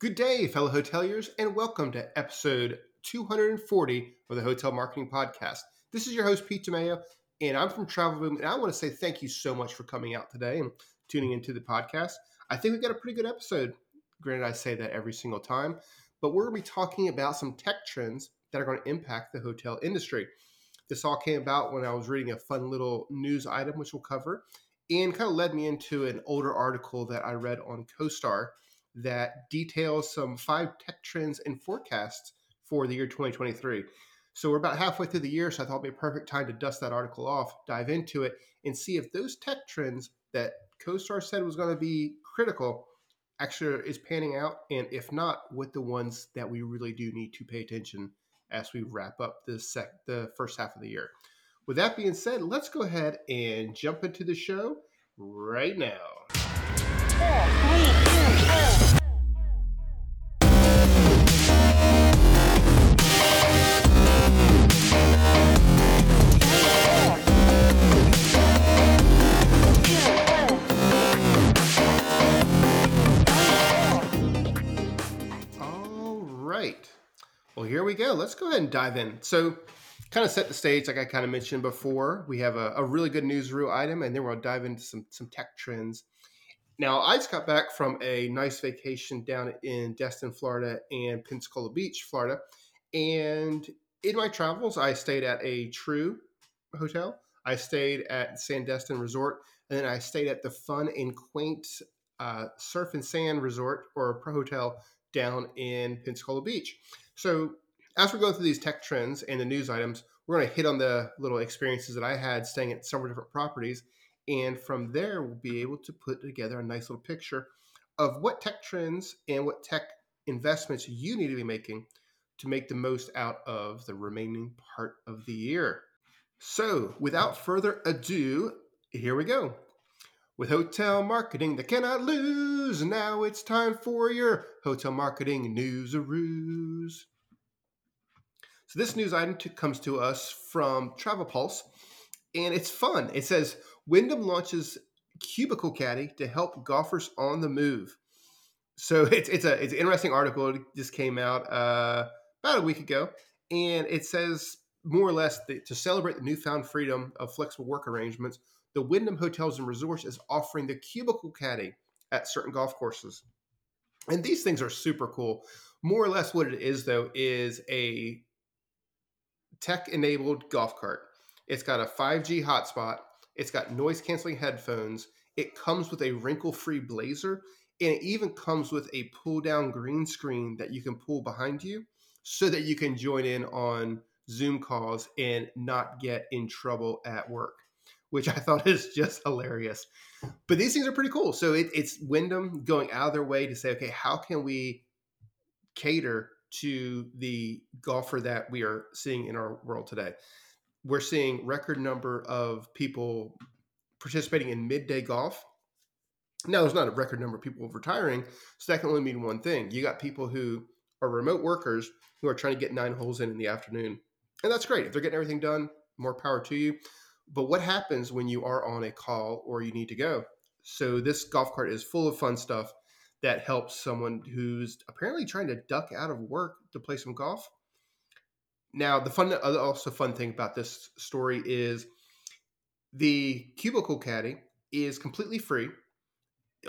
Good day, fellow hoteliers, and welcome to episode 240 of the Hotel Marketing Podcast. This is your host, Pete DeMeo, and I'm from Travel Boom, and I want to say thank you so much for coming out today and tuning into the podcast. I think we've got a pretty good episode. Granted, I say that every single time, but we're going to be talking about some tech trends that are going to impact the hotel industry. This all came about when I was reading a fun little news item, which we'll cover, and kind of led me into an older article that I read on CoStar that details some five tech trends and forecasts for the year 2023. So we're about halfway through the year, so I thought it'd be a perfect time to dust that article off, dive into it, and see if those tech trends that CoStar said was going to be critical actually is panning out, and if not, what the ones that we really do need to pay attention as we wrap up the sec the first half of the year. With that being said, let's go ahead and jump into the show right now. Oh, Here we go. Let's go ahead and dive in. So, kind of set the stage, like I kind of mentioned before. We have a, a really good newsreel item, and then we'll dive into some some tech trends. Now, I just got back from a nice vacation down in Destin, Florida, and Pensacola Beach, Florida. And in my travels, I stayed at a Tru hotel. I stayed at Sandestin Resort, and then I stayed at the fun and quaint uh, Surf and Sand Resort or Pro Hotel down in Pensacola Beach. So, as we're going through these tech trends and the news items, we're going to hit on the little experiences that I had staying at several different properties. And from there, we'll be able to put together a nice little picture of what tech trends and what tech investments you need to be making to make the most out of the remaining part of the year. So, without further ado, here we go. With hotel marketing that cannot lose, now it's time for your hotel marketing news ruse. So this news item t- comes to us from Travel Pulse, and it's fun. It says Wyndham launches Cubicle Caddy to help golfers on the move. So it's it's a it's an interesting article. It just came out uh, about a week ago, and it says more or less that to celebrate the newfound freedom of flexible work arrangements, the Wyndham Hotels and Resorts is offering the Cubicle Caddy at certain golf courses. And these things are super cool. More or less, what it is though is a tech enabled golf cart. It's got a 5G hotspot, it's got noise canceling headphones, it comes with a wrinkle free blazer, and it even comes with a pull down green screen that you can pull behind you so that you can join in on Zoom calls and not get in trouble at work, which I thought is just hilarious. But these things are pretty cool. So it, it's Wyndham going out of their way to say, okay, how can we cater to the golfer that we are seeing in our world today. We're seeing record number of people participating in midday golf. Now, there's not a record number of people retiring, so that can only mean one thing. You got people who are remote workers who are trying to get nine holes in in the afternoon, and that's great. If they're getting everything done, more power to you. But what happens when you are on a call or you need to go? So this golf cart is full of fun stuff that helps someone who's apparently trying to duck out of work to play some golf. Now, the fun, uh, also fun thing about this story is the cubicle caddy is completely free.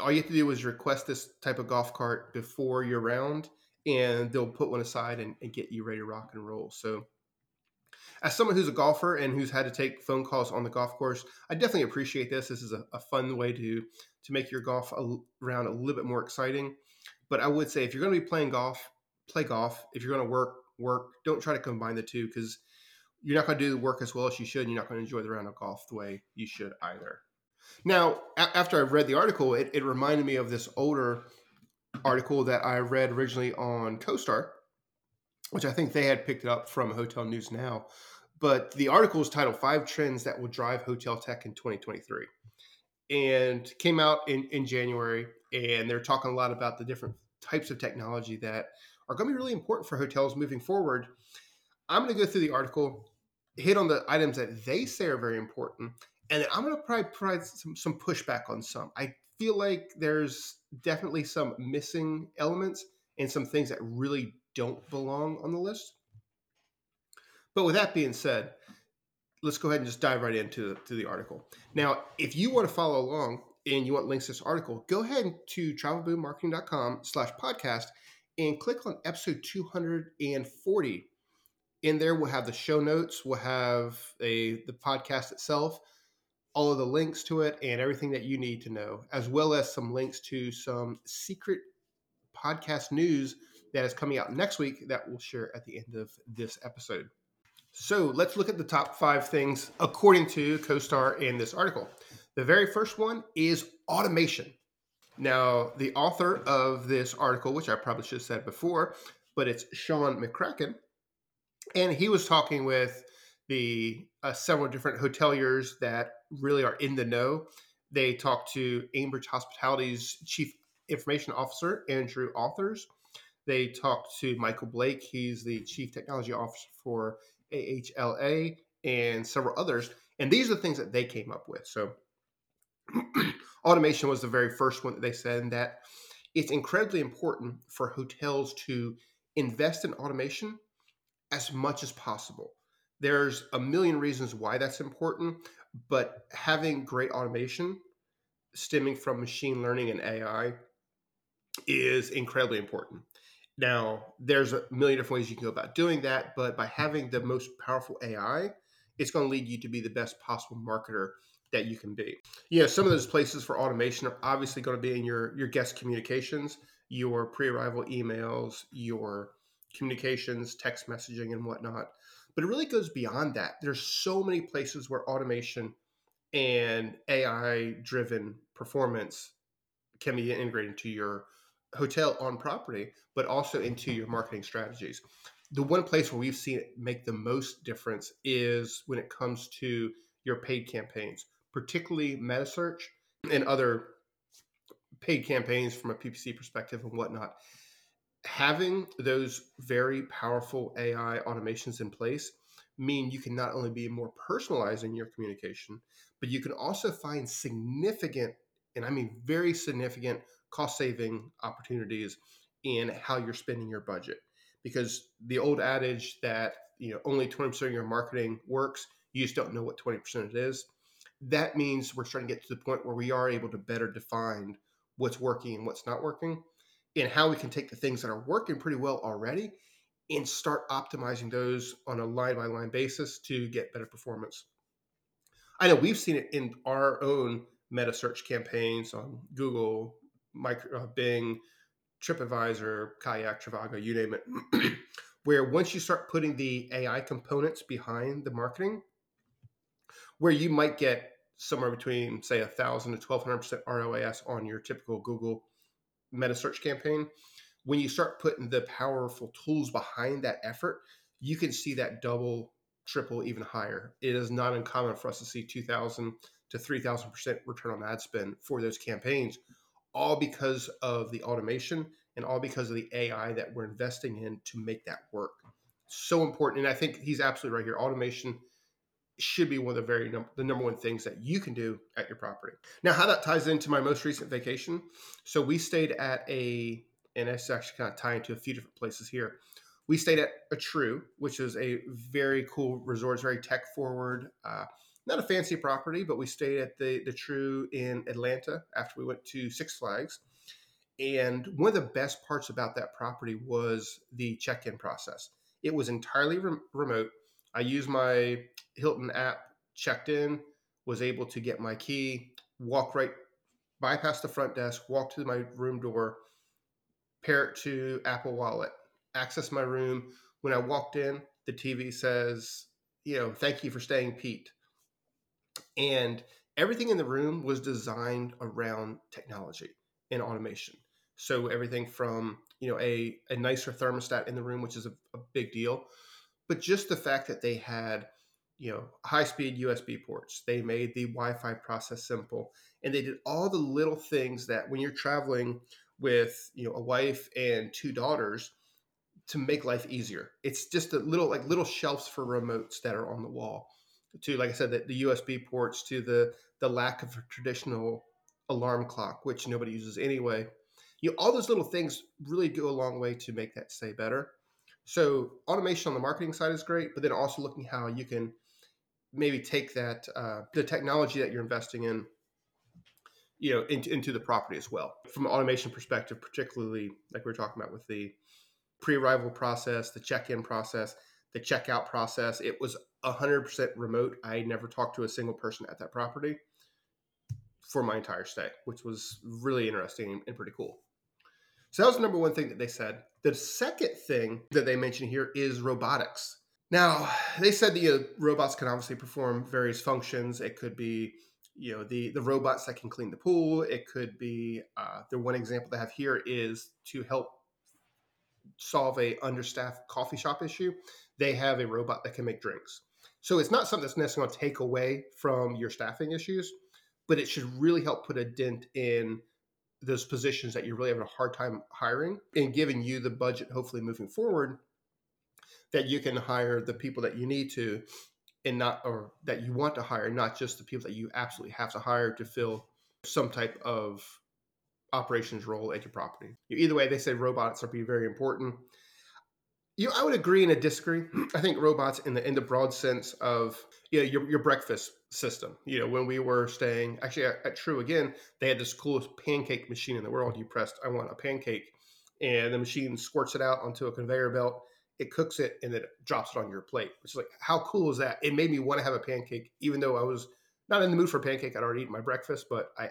All you have to do is request this type of golf cart before your round, and they'll put one aside and, and get you ready to rock and roll. So, as someone who's a golfer and who's had to take phone calls on the golf course, I definitely appreciate this. This is a, a fun way to to make your golf a, round a little bit more exciting. But I would say if you're going to be playing golf, play golf. If you're going to work, work. Don't try to combine the two because you're not going to do the work as well as you should. And you're not going to enjoy the round of golf the way you should either. Now, a- after I read the article, it, it reminded me of this older article that I read originally on CoStar, which I think they had picked it up from Hotel News Now. But the article is titled Five Trends That Will Drive Hotel Tech in 2023 and came out in, in January. And they're talking a lot about the different types of technology that are going to be really important for hotels moving forward. I'm going to go through the article, hit on the items that they say are very important, and I'm going to probably provide some, some pushback on some. I feel like there's definitely some missing elements and some things that really don't belong on the list. But with that being said, let's go ahead and just dive right into to the article. Now, if you want to follow along and you want links to this article, go ahead to travelboommarketing.com slash podcast and click on episode 240. In there, we'll have the show notes, we'll have a the podcast itself, all of the links to it, and everything that you need to know, as well as some links to some secret podcast news that is coming out next week that we'll share at the end of this episode. So let's look at the top five things according to CoStar in this article. The very first one is automation. Now, the author of this article, which I probably should have said before, but it's Sean McCracken, and he was talking with the uh, several different hoteliers that really are in the know. They talked to Ambridge Hospitality's chief information officer, Andrew Authors. They talked to Michael Blake. He's the chief technology officer for AHLA and several others. And these are the things that they came up with. So automation was the very first one that they said and that it's incredibly important for hotels to invest in automation as much as possible. There's a million reasons why that's important, but having great automation stemming from machine learning and AI is incredibly important. Now, there's a million different ways you can go about doing that, but by having the most powerful AI, it's going to lead you to be the best possible marketer that you can be. Yeah, some of those places for automation are obviously going to be in your your guest communications, your pre-arrival emails, your communications, text messaging, and whatnot. But it really goes beyond that. There's so many places where automation and AI driven performance can be integrated into your hotel on property, but also into your marketing strategies. The one place where we've seen it make the most difference is when it comes to your paid campaigns, particularly MetaSearch and other paid campaigns from a PPC perspective and whatnot. Having those very powerful AI automations in place mean you can not only be more personalized in your communication, but you can also find significant, and I mean very significant cost saving opportunities in how you're spending your budget. Because the old adage that you know only 20% of your marketing works, you just don't know what 20% it is. That means we're starting to get to the point where we are able to better define what's working and what's not working, and how we can take the things that are working pretty well already and start optimizing those on a line by line basis to get better performance. I know we've seen it in our own meta search campaigns on Google, micro, uh, Bing, TripAdvisor, Kayak, Trivago, you name it, where once you start putting the AI components behind the marketing, where you might get somewhere between say a thousand to twelve hundred percent ROAS on your typical Google meta search campaign, when you start putting the powerful tools behind that effort, you can see that double, triple, even higher. It is not uncommon for us to see two thousand to three thousand percent return on ad spend for those campaigns all because of the automation and all because of the AI that we're investing in to make that work. So important. And I think he's absolutely right here. Automation should be one of the very num- the number one things that you can do at your property. Now, how that ties into my most recent vacation. So we stayed at a, and it's actually kind of tying to a few different places here. We stayed at a Tru, which is a very cool resort. It's very tech forward. Uh, not a fancy property, but we stayed at the the Tru in Atlanta after we went to Six Flags. And one of the best parts about that property was the check-in process. It was entirely re- remote. I used my Hilton app, checked in, was able to get my key, walk right bypass the front desk, walk to my room door, pair it to Apple Wallet, access my room. When I walked in, the TV says, you know, thank you for staying, Pete and everything in the room was designed around technology and automation so everything from you know a, a nicer thermostat in the room which is a, a big deal but just the fact that they had you know high speed usb ports they made the wi-fi process simple and they did all the little things that when you're traveling with you know a wife and two daughters to make life easier it's just a little like little shelves for remotes that are on the wall to like I said the, the USB ports to the the lack of a traditional alarm clock which nobody uses anyway You know, all those little things really go a long way to make that stay better. So automation on the marketing side is great, but then also looking how you can maybe take that uh, the technology that you're investing in you know into, into the property as well. From an automation perspective particularly like we are talking about with the pre-arrival process the check-in process the checkout process it was 100% remote. I never talked to a single person at that property for my entire stay which was really interesting and pretty cool so that was the number one thing that they said the second thing that they mentioned here is robotics now, they said that you know, robots can obviously perform various functions. It could be, you know, the the robots that can clean the pool. It could be uh, the one example they have here is to help solve a understaffed coffee shop issue. They have a robot that can make drinks. So it's not something that's necessarily going to take away from your staffing issues, but it should really help put a dent in those positions that you're really having a hard time hiring and giving you the budget, hopefully moving forward, that you can hire the people that you need to and not or that you want to hire not just the people that you absolutely have to hire to fill some type of operations role at your property. Either way they say robots are be very important. You i would agree and disagree. I think robots in the in the broad sense of you know, your, your breakfast system you know when we were staying actually at, at Tru again they had this coolest pancake machine in the world you pressed i want a pancake and the machine squirts it out onto a conveyor belt it cooks it and then it drops it on your plate. It's like, how cool is that? It made me want to have a pancake, even though I was not in the mood for pancake. I'd already eaten my breakfast, but I,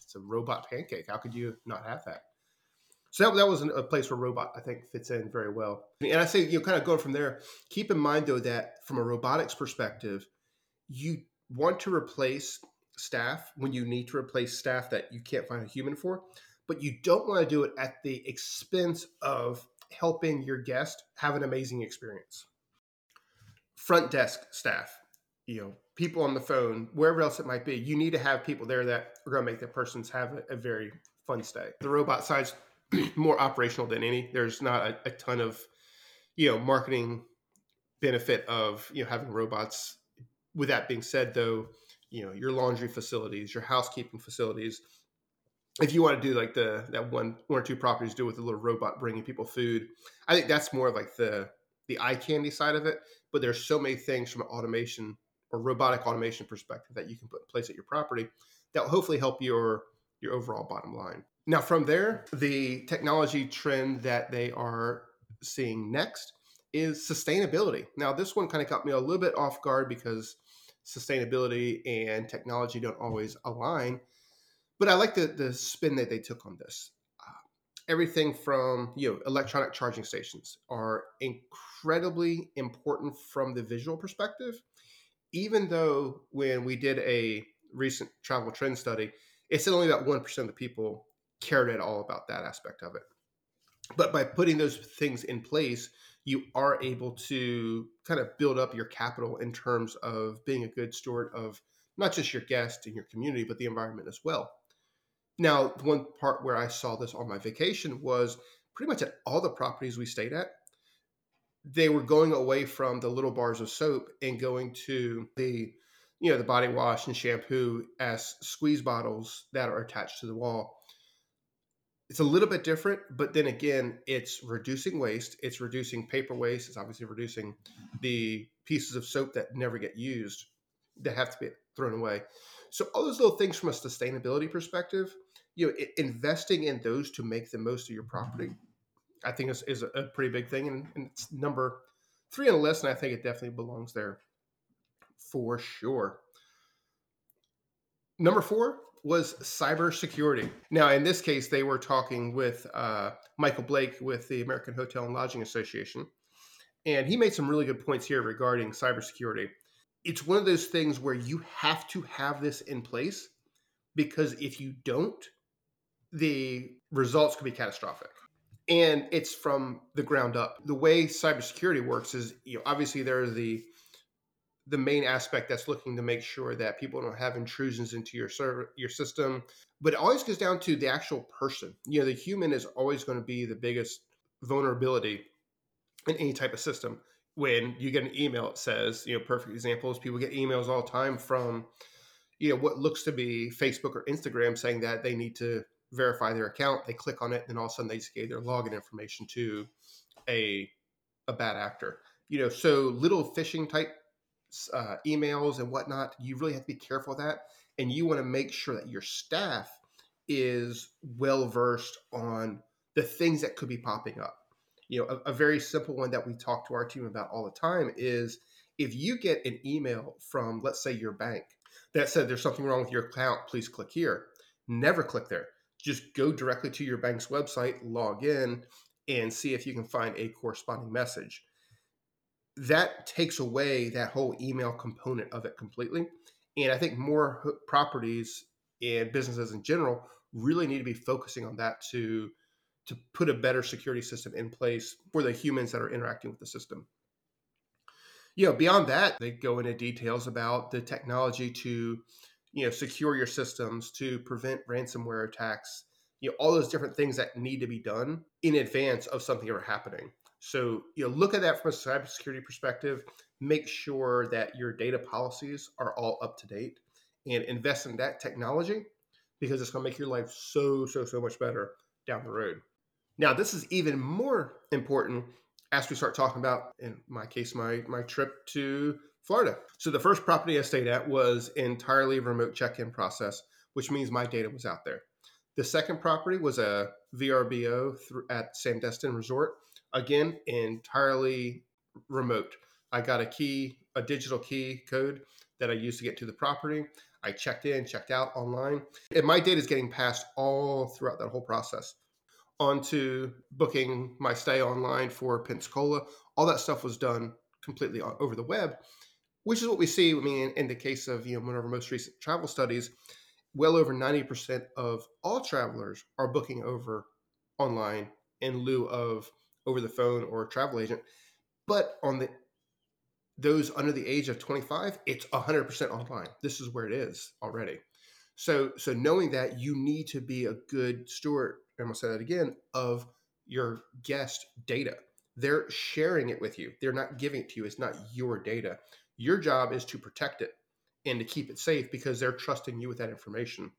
it's a robot pancake. How could you not have that? So that, that was a place where robot I think fits in very well. And I say you know, kind of going from there. Keep in mind though that from a robotics perspective, you want to replace staff when you need to replace staff that you can't find a human for, but you don't want to do it at the expense of helping your guest have an amazing experience. Front desk staff, you know, people on the phone, wherever else it might be, you need to have people there that are going to make that person's have a, a very fun stay. The robot side's more operational than any. There's not a, a ton of, you know, marketing benefit of you know having robots. With that being said, though, you know your laundry facilities, your housekeeping facilities, if you want to do like the that one one or two properties do with a little robot bringing people food, I think that's more of like the the eye candy side of it. But there's so many things from an automation or robotic automation perspective that you can put in place at your property that will hopefully help your your overall bottom line. Now from there, the technology trend that they are seeing next is sustainability. Now this one kind of caught me a little bit off guard because sustainability and technology don't always align but I like the the spin that they took on this. Uh, everything from you know electronic charging stations are incredibly important from the visual perspective. Even though when we did a recent travel trend study, it said only about one percent of the people cared at all about that aspect of it. But by putting those things in place, you are able to kind of build up your capital in terms of being a good steward of not just your guest and your community, but the environment as well. Now, one part where I saw this on my vacation was pretty much at all the properties we stayed at, they were going away from the little bars of soap and going to the you know the body wash and shampoo as squeeze bottles that are attached to the wall it's a little bit different but then again it's reducing waste it's reducing paper waste it's obviously reducing the pieces of soap that never get used that have to be thrown away so all those little things from a sustainability perspective, you know, investing in those to make the most of your property, I think is, is a pretty big thing, and, and it's number three on the list, and I think it definitely belongs there for sure. Number four was cybersecurity. Now, in this case, they were talking with uh, Michael Blake with the American Hotel and Lodging Association, and he made some really good points here regarding cybersecurity it's one of those things where you have to have this in place because if you don't, the results could be catastrophic. And it's from the ground up. The way cybersecurity works is, you know, obviously there is the the main aspect that's looking to make sure that people don't have intrusions into your server your system but it always goes down to the actual person you know the human is always going to be the biggest vulnerability in any type of system when you get an email it says you know perfect examples people get emails all the time from you know what looks to be facebook or instagram saying that they need to verify their account. They click on it, and all of a sudden they just gave their login information to a a bad actor. You know, so little phishing type uh, emails and whatnot, you really have to be careful of that, and you want to make sure that your staff is well versed on the things that could be popping up. You know, a, a very simple one that we talk to our team about all the time is if you get an email from, let's say, your bank that said there's something wrong with your account, please click here. Never click there. Just go directly to your bank's website, log in, and see if you can find a corresponding message. That takes away that whole email component of it completely. And I think more properties and businesses in general really need to be focusing on that to to put a better security system in place for the humans that are interacting with the system. You know, beyond that, they go into details about the technology to, you know, secure your systems, to prevent ransomware attacks, you know, all those different things that need to be done in advance of something ever happening. So, you know, look at that from a cybersecurity perspective. Make sure that your data policies are all up to date and invest in that technology because it's going to make your life so, so, so much better down the road. Now, this is even more important as we start talking about, in my case, my, my trip to Florida. So, the first property I stayed at was entirely remote check in process, which means my data was out there. The second property was a VRBO at Sandestin Resort. Again, entirely remote. I got a key, a digital key code that I used to get to the property. I checked in, checked out online, and my data is getting passed all throughout that whole process. Onto booking my stay online for Pensacola, all that stuff was done completely over the web, which is what we see. I mean, in, in the case of you know one of our most recent travel studies, well over ninety percent of all travelers are booking over online in lieu of over the phone or a travel agent. But on the those under the age of 25, it's 100% online. This is where it is already. So, so knowing that you need to be a good steward, I'm gonna say that again, of your guest data. They're sharing it with you. They're not giving it to you. It's not your data. Your job is to protect it and to keep it safe because they're trusting you with that information.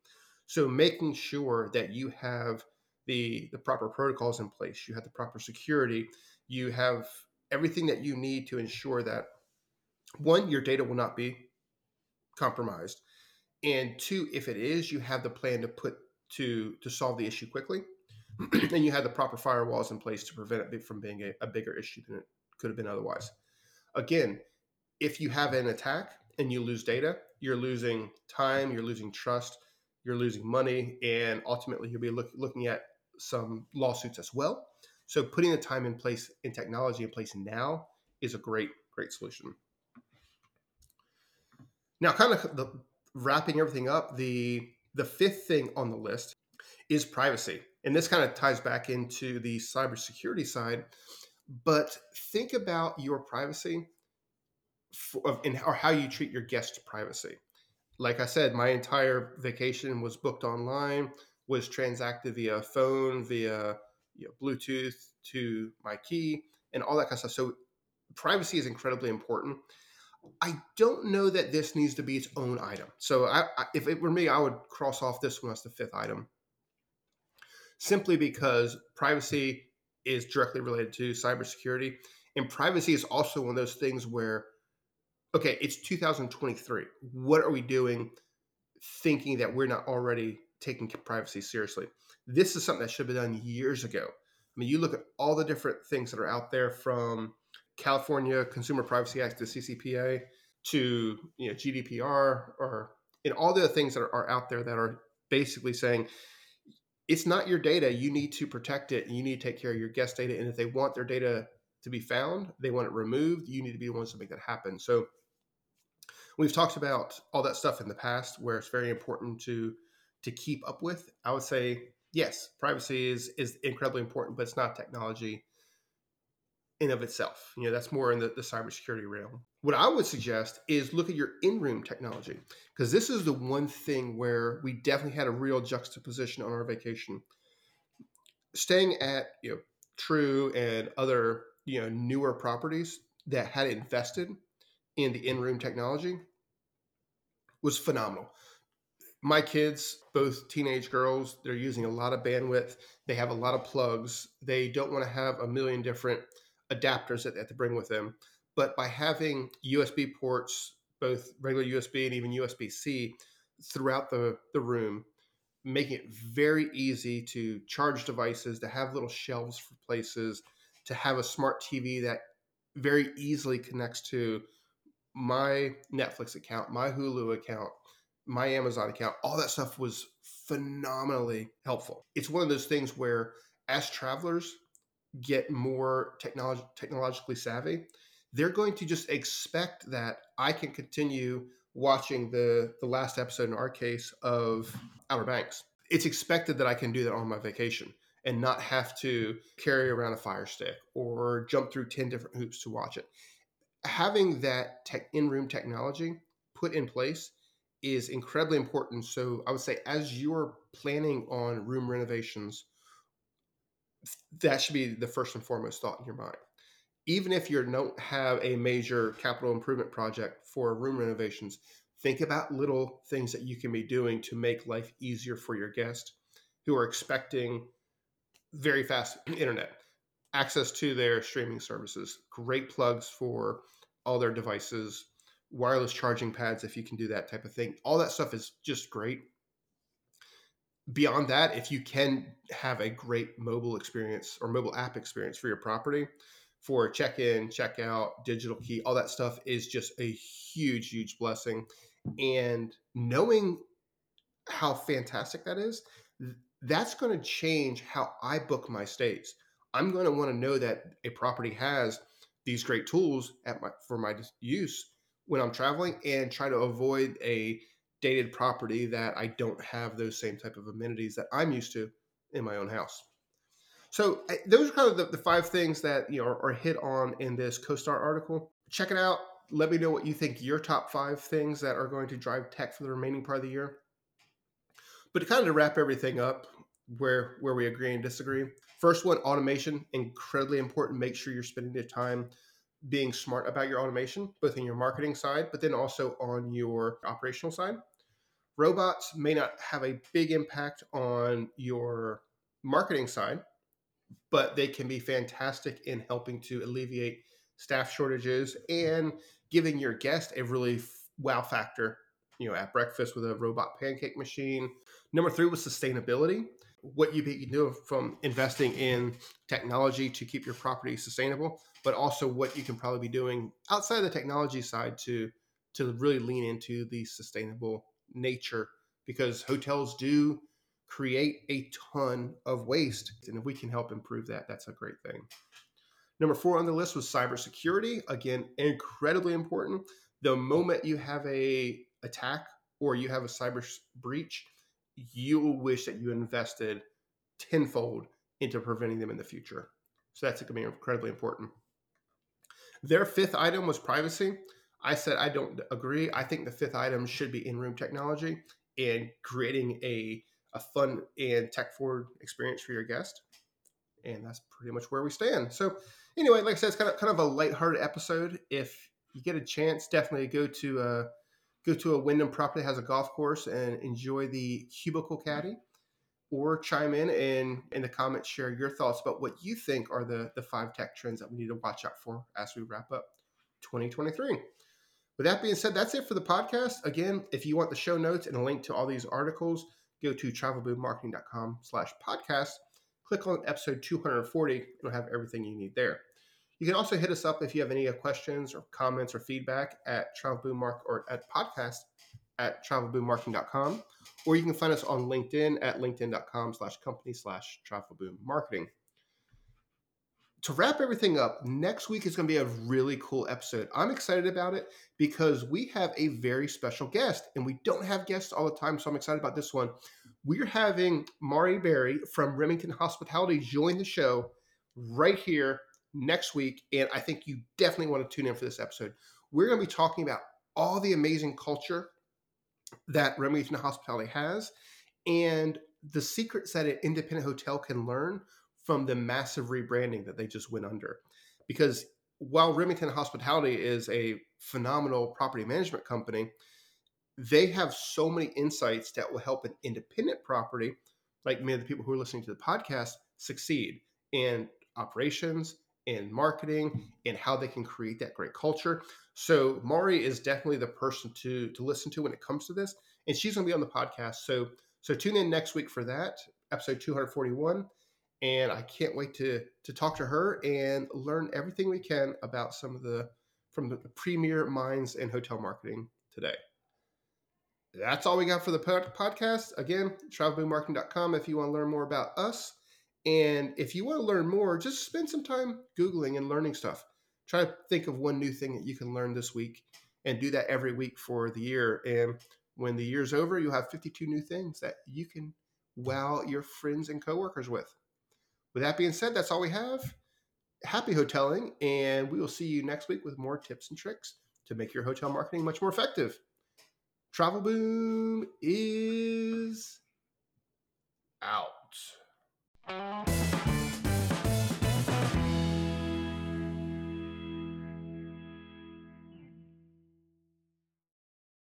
So making sure that you have the the proper protocols in place, you have the proper security, you have everything that you need to ensure that one, your data will not be compromised, and two, if it is, you have the plan to put to to solve the issue quickly, and you have the proper firewalls in place to prevent it from being a, a bigger issue than it could have been otherwise. Again, if you have an attack and you lose data, you're losing time, you're losing trust, you're losing money, and ultimately you'll be look, looking at some lawsuits as well. So putting the time in place and technology in place now is a great, great solution. Now, kind of the, wrapping everything up, the the fifth thing on the list is privacy, and this kind of ties back into the cybersecurity side. But think about your privacy for, and or how you treat your guest privacy. Like I said, my entire vacation was booked online, was transacted via phone, via you know, Bluetooth to my key, and all that kind of stuff. So privacy is incredibly important. I don't know that this needs to be its own item. So I, I, if it were me, I would cross off this one as the fifth item, simply because privacy is directly related to cybersecurity, and privacy is also one of those things where, okay, it's 2023. What are we doing, thinking that we're not already taking privacy seriously? This is something that should have been done years ago. I mean, you look at all the different things that are out there from California Consumer Privacy Act to CCPA to you know GDPR or and all the things that are, are out there that are basically saying it's not your data. You need to protect it you need to take care of your guest data. And if they want their data to be found, they want it removed, you need to be the ones to make that happen. So we've talked about all that stuff in the past where it's very important to to keep up with. I would say yes, privacy is is incredibly important, but it's not technology in of itself. You know, that's more in the, the cybersecurity realm. What I would suggest is look at your in-room technology because this is the one thing where we definitely had a real juxtaposition on our vacation. Staying at you know Tru and other you know newer properties that had invested in the in-room technology was phenomenal. my kids, both teenage girls, they're using a lot of bandwidth. They have a lot of plugs. They don't want to have a million different adapters that they have to bring with them. But by having USB ports, both regular USB and even USB C, throughout the, the room, making it very easy to charge devices, to have little shelves for places, to have a smart TV that very easily connects to my Netflix account, my Hulu account, my Amazon account, all that stuff was phenomenally helpful. It's one of those things where as travelers get more technology technologically savvy, they're going to just expect that I can continue watching the the last episode in our case of Outer Banks. It's expected that I can do that on my vacation and not have to carry around a fire stick or jump through 10 different hoops to watch it. Having that tech in-room technology put in place is incredibly important. So I would say as you're planning on room renovations, that should be the first and foremost thought in your mind. Even if you don't have a major capital improvement project for room renovations, think about little things that you can be doing to make life easier for your guests who are expecting very fast internet access to their streaming services great plugs for all their devices wireless charging pads if you can do that type of thing. All that stuff is just great. Beyond that, if you can have a great mobile experience or mobile app experience for your property, for check in, check out, digital key, all that stuff is just a huge, huge blessing. And knowing how fantastic that is, that's going to change how I book my stays. I'm going to want to know that a property has these great tools at my for my use when I'm traveling and try to avoid a dated property that I don't have those same type of amenities that I'm used to in my own house. So those are kind of the, the five things that you know are, are hit on in this CoStar article. Check it out. Let me know what you think your top five things that are going to drive tech for the remaining part of the year. But to kind of wrap everything up, where where we agree and disagree. First one, automation, incredibly important. Make sure you're spending your time being smart about your automation, both in your marketing side, but then also on your operational side. Robots may not have a big impact on your marketing side, but they can be fantastic in helping to alleviate staff shortages and giving your guest a really wow factor, you know, at breakfast with a robot pancake machine. Number three was sustainability what you can do from investing in technology to keep your property sustainable, but also what you can probably be doing outside the technology side to to really lean into the sustainable nature because hotels do create a ton of waste. And if we can help improve that, that's a great thing. Number four on the list was cybersecurity. Again, incredibly important. The moment you have a attack or you have a cyber breach, you will wish that you invested tenfold into preventing them in the future. So that's going to be incredibly important. Their fifth item was privacy. I said I don't agree. I think the fifth item should be in-room technology and creating a a fun and tech forward experience for your guest. And that's pretty much where we stand. So anyway, like I said, it's kind of kind of a lighthearted episode. If you get a chance, definitely go to uh, go to a Wyndham property that has a golf course and enjoy the cubicle caddy or chime in and in the comments share your thoughts about what you think are the, the five tech trends that we need to watch out for as we wrap up 2023 with that being said that's it for the podcast. Again if you want the show notes and a link to all these articles go to travelboommarketing.com slash podcast. Click on episode 240 you'll have everything you need there you can also hit us up if you have any questions or comments or feedback at Travel travelboommark or at podcast at travelboommarketing.com, or you can find us on LinkedIn at linkedin.com slash company slash travelboommarketing. To wrap everything up, next week is going to be a really cool episode. I'm excited about it because we have a very special guest, and we don't have guests all the time, so I'm excited about this one. We're having Mari Berry from Remington Hospitality join the show right here next week. And I think you definitely want to tune in for this episode. We're going to be talking about all the amazing culture that Remington Hospitality has and the secrets that an independent hotel can learn from the massive rebranding that they just went under. Because while Remington Hospitality is a phenomenal property management company, they have so many insights that will help an independent property, like many of the people who are listening to the podcast, succeed in operations, in marketing, and how they can create that great culture. So Mari is definitely the person to to listen to when it comes to this, and she's going to be on the podcast. So so tune in next week for that episode 241 and I can't wait to to talk to her and learn everything we can about some of the from the premier minds in hotel marketing today. That's all we got for the podcast. Again, travelboommarketing.com if you want to learn more about us. And if you want to learn more, just spend some time Googling and learning stuff. Try to think of one new thing that you can learn this week and do that every week for the year. And when the year's over, you'll have 52 new things that you can wow your friends and coworkers with. With that being said, that's all we have. Happy hoteling, and we will see you next week with more tips and tricks to make your hotel marketing much more effective. Travel Boom is out. Thank you.